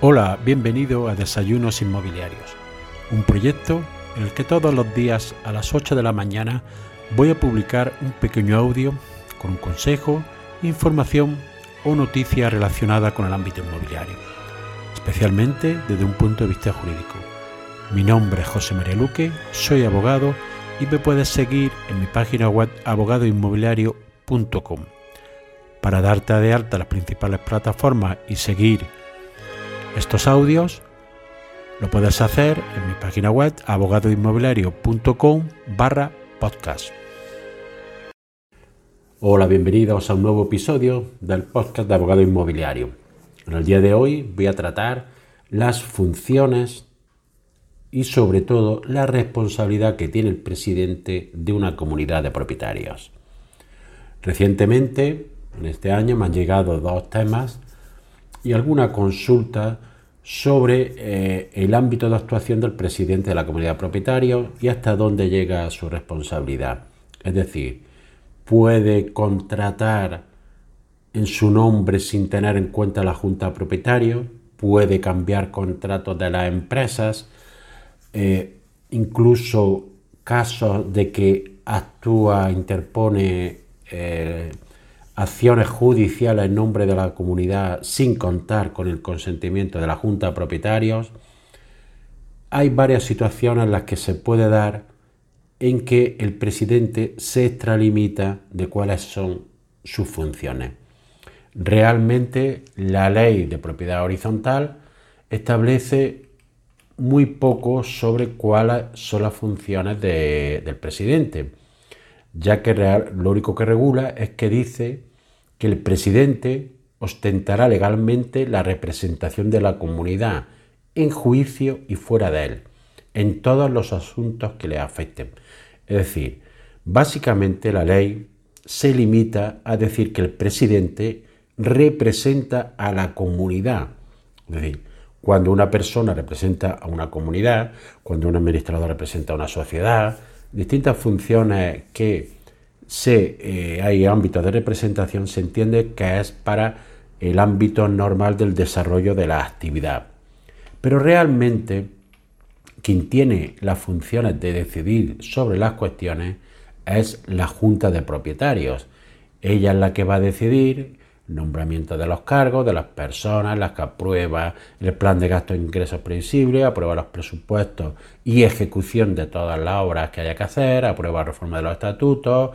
Hola, bienvenido a Desayunos Inmobiliarios, un proyecto en el que todos los días a las 8 de la mañana voy a publicar un pequeño audio con un consejo, información o noticia relacionada con el ámbito inmobiliario, especialmente desde un punto de vista jurídico. Mi nombre es José María Luque, soy abogado y me puedes seguir en mi página web abogadoinmobiliario.com. Para darte de alta las principales plataformas y seguir estos audios, lo puedes hacer en mi página web abogadoinmobiliario.com barra podcast. Hola, bienvenidos a un nuevo episodio del podcast de Abogado Inmobiliario. En el día de hoy voy a tratar las funciones y sobre todo la responsabilidad que tiene el presidente de una comunidad de propietarios. Recientemente en este año me han llegado dos temas y alguna consulta sobre eh, el ámbito de actuación del presidente de la comunidad de propietarios y hasta dónde llega su responsabilidad. Es decir, puede contratar en su nombre sin tener en cuenta la junta de propietarios, puede cambiar contratos de las empresas, eh, incluso casos de que actúa, interpone eh, acciones judiciales en nombre de la comunidad sin contar con el consentimiento de la Junta de Propietarios, hay varias situaciones en las que se puede dar en que el presidente se extralimita de cuáles son sus funciones. Realmente la ley de propiedad horizontal establece muy poco sobre cuáles son las funciones del presidente ya que lo único que regula es que dice que el presidente ostentará legalmente la representación de la comunidad en juicio y fuera de él, en todos los asuntos que le afecten. Es decir, básicamente la ley se limita a decir que el presidente representa a la comunidad. Es decir, cuando una persona representa a una comunidad, cuando un administrador representa a una sociedad, distintas funciones que se, eh, hay ámbitos de representación, se entiende que es para el ámbito normal del desarrollo de la actividad. Pero realmente quien tiene las funciones de decidir sobre las cuestiones es la Junta de Propietarios. Ella es la que va a decidir nombramiento de los cargos, de las personas, las que aprueba el plan de gastos e ingresos previsibles, aprueba los presupuestos y ejecución de todas las obras que haya que hacer, aprueba la reforma de los estatutos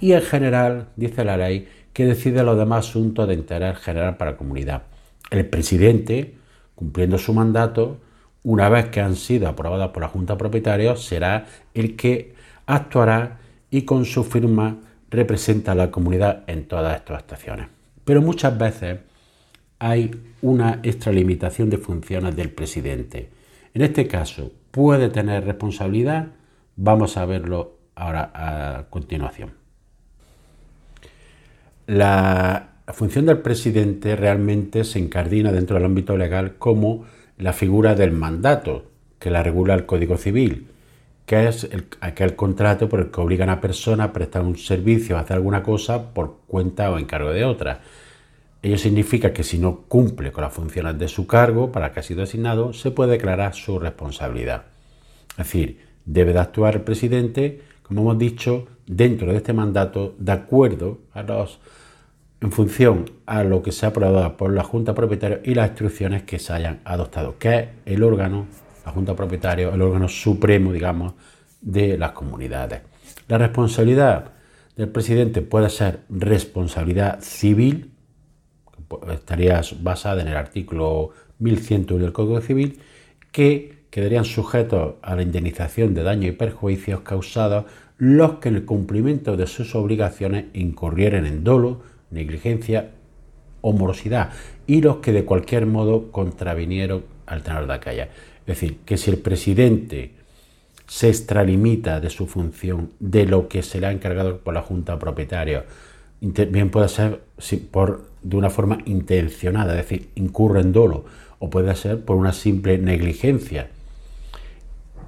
y en general, dice la ley, que decide los demás asuntos de interés general para la comunidad. El presidente, cumpliendo su mandato, una vez que han sido aprobadas por la Junta de Propietarios, será el que actuará y con su firma representa a la comunidad en todas estas estaciones. Pero muchas veces hay una extralimitación de funciones del presidente. En este caso, puede tener responsabilidad. Vamos a verlo ahora a continuación. La función del presidente realmente se encardina dentro del ámbito legal como la figura del mandato, que la regula el Código Civil, que es aquel contrato por el que obliga a una persona a prestar un servicio, a hacer alguna cosa por cuenta o encargo de otra. Ello significa que si no cumple con las funciones de su cargo para que ha sido asignado, se puede declarar su responsabilidad. Es decir, debe de actuar el presidente, como hemos dicho, dentro de este mandato, de acuerdo a los, en función a lo que se ha aprobado por la Junta Propietaria y las instrucciones que se hayan adoptado, que es el órgano, la Junta Propietaria, el órgano supremo, digamos, de las comunidades. La responsabilidad del presidente puede ser responsabilidad civil, estaría basada en el artículo 1101 del Código Civil, que quedarían sujetos a la indemnización de daños y perjuicios causados los que en el cumplimiento de sus obligaciones incurrieren en dolo, negligencia o morosidad y los que de cualquier modo contravinieron al tenor de aquella. Es decir, que si el presidente se extralimita de su función, de lo que se le ha encargado por la Junta Propietaria, bien puede ser por, de una forma intencionada, es decir, incurre en dolo, o puede ser por una simple negligencia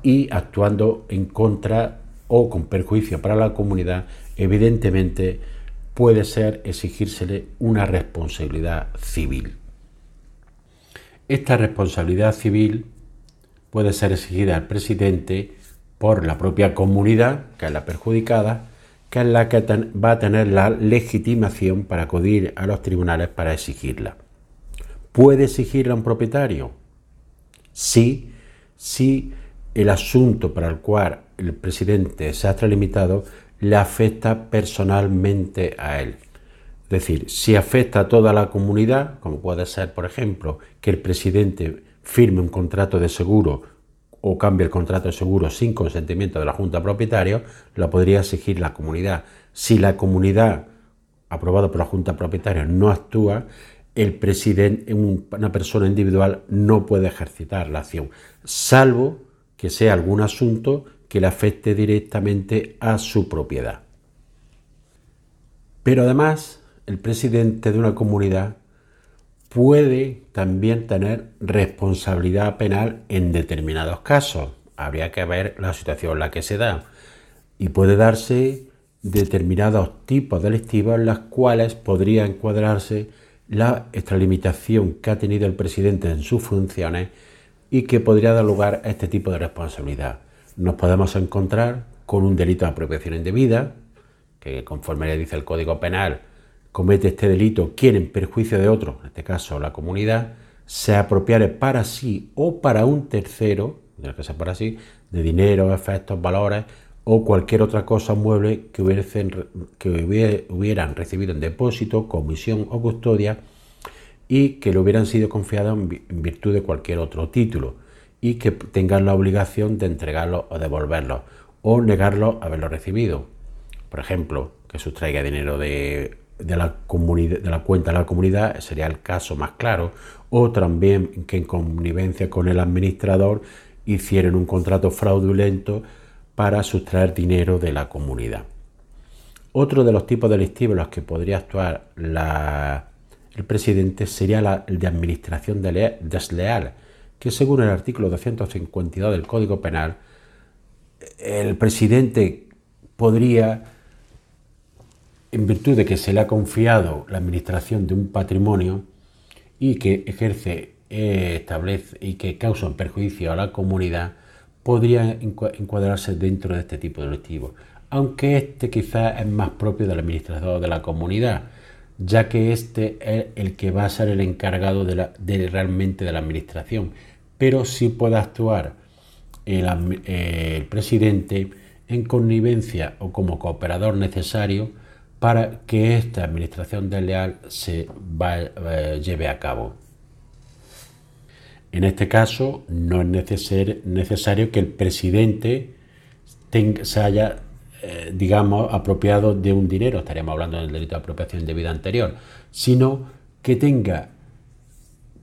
y actuando en contra o con perjuicio para la comunidad, evidentemente puede ser exigírsele una responsabilidad civil. Esta responsabilidad civil puede ser exigida al presidente por la propia comunidad, que es la perjudicada, que es la que va a tener la legitimación para acudir a los tribunales para exigirla. ¿Puede exigirla un propietario? Sí, sí el asunto para el cual el presidente se ha extralimitado le afecta personalmente a él. Es decir, si afecta a toda la comunidad, como puede ser, por ejemplo, que el presidente firme un contrato de seguro o cambie el contrato de seguro sin consentimiento de la Junta Propietaria, lo podría exigir la comunidad. Si la comunidad, aprobada por la Junta Propietaria, no actúa, el presidente, una persona individual, no puede ejercitar la acción, salvo que sea algún asunto que le afecte directamente a su propiedad. Pero además, el presidente de una comunidad puede también tener responsabilidad penal en determinados casos. Habría que ver la situación en la que se da. Y puede darse determinados tipos delictivos en los cuales podría encuadrarse la extralimitación que ha tenido el presidente en sus funciones y que podría dar lugar a este tipo de responsabilidad. Nos podemos encontrar con un delito de apropiación indebida, que conforme le dice el Código Penal, comete este delito quien en perjuicio de otro, en este caso la comunidad, se apropiare para sí o para un tercero, de que sea para sí, de dinero, efectos, valores o cualquier otra cosa mueble que, que hubieran recibido en depósito, comisión o custodia y que le hubieran sido confiados en virtud de cualquier otro título y que tengan la obligación de entregarlo o devolverlo o negarlo haberlo recibido. Por ejemplo, que sustraiga dinero de de la, la cuenta de la comunidad sería el caso más claro, o también que en connivencia con el administrador hicieron un contrato fraudulento para sustraer dinero de la comunidad. Otro de los tipos delictivos en los que podría actuar el presidente sería el de administración desleal, que según el artículo 252 del Código Penal, el presidente podría en virtud de que se le ha confiado la administración de un patrimonio y que ejerce, eh, establece y que causa un perjuicio a la comunidad, podría encuadrarse dentro de este tipo de delictivo, aunque este quizás es más propio del administrador de la comunidad, ya que este es el que va a ser el encargado de, la, de realmente de la administración, pero sí puede actuar el, eh, presidente en connivencia o como cooperador necesario para que esta administración desleal se eh, lleve a cabo. En este caso, no es necesario, que el presidente se haya, eh, digamos, apropiado de un dinero, estaríamos hablando del delito de apropiación de vida anterior, sino que tenga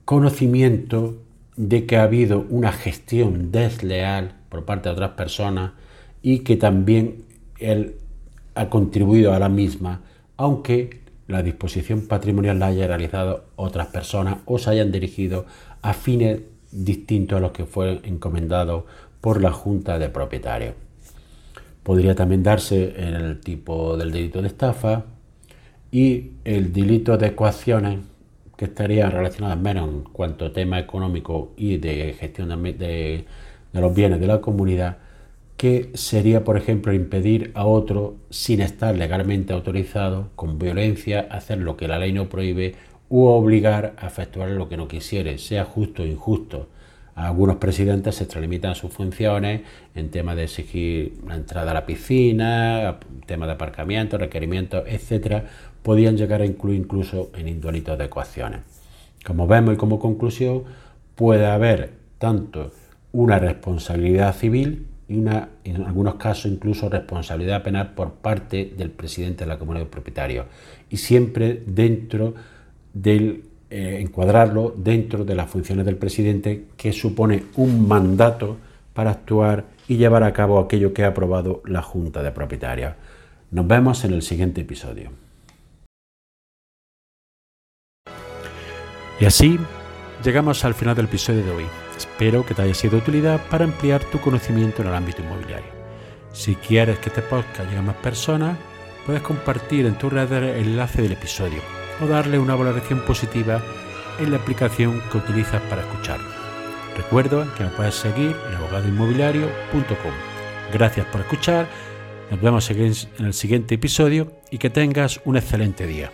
conocimiento de que ha habido una gestión desleal por parte de otras personas y que también él ha contribuido a la misma, aunque la disposición patrimonial la haya realizado otras personas o se hayan dirigido a fines distintos a los que fueron encomendados por la Junta de Propietarios. Podría también darse en el tipo del delito de estafa y el delito de ecuaciones que estaría relacionado menos en cuanto a tema económico y de gestión de los bienes de la comunidad, que sería, por ejemplo, impedir a otro, sin estar legalmente autorizado, con violencia, hacer lo que la ley no prohíbe u obligar a efectuar lo que no quisiere, sea justo o injusto. Algunos presidentes se extralimitan sus funciones en temas de exigir la entrada a la piscina, temas de aparcamiento, requerimientos, etcétera, podían llegar a incluir incluso en indolitos de ecuaciones. Como vemos y como conclusión, puede haber tanto una responsabilidad civil y una, en algunos casos incluso responsabilidad penal por parte del presidente de la comunidad de propietarios y siempre dentro del eh, encuadrarlo dentro de las funciones del presidente que supone un mandato para actuar y llevar a cabo aquello que ha aprobado la Junta de Propietarios. Nos vemos en el siguiente episodio. Y así llegamos al final del episodio de hoy. Espero que te haya sido de utilidad para ampliar tu conocimiento en el ámbito inmobiliario. Si quieres que este podcast llegue a más personas, puedes compartir en tu red el enlace del episodio o darle una valoración positiva en la aplicación que utilizas para escucharlo. Recuerda que me puedes seguir en abogadoinmobiliario.com. Gracias por escuchar, nos vemos en el siguiente episodio y que tengas un excelente día.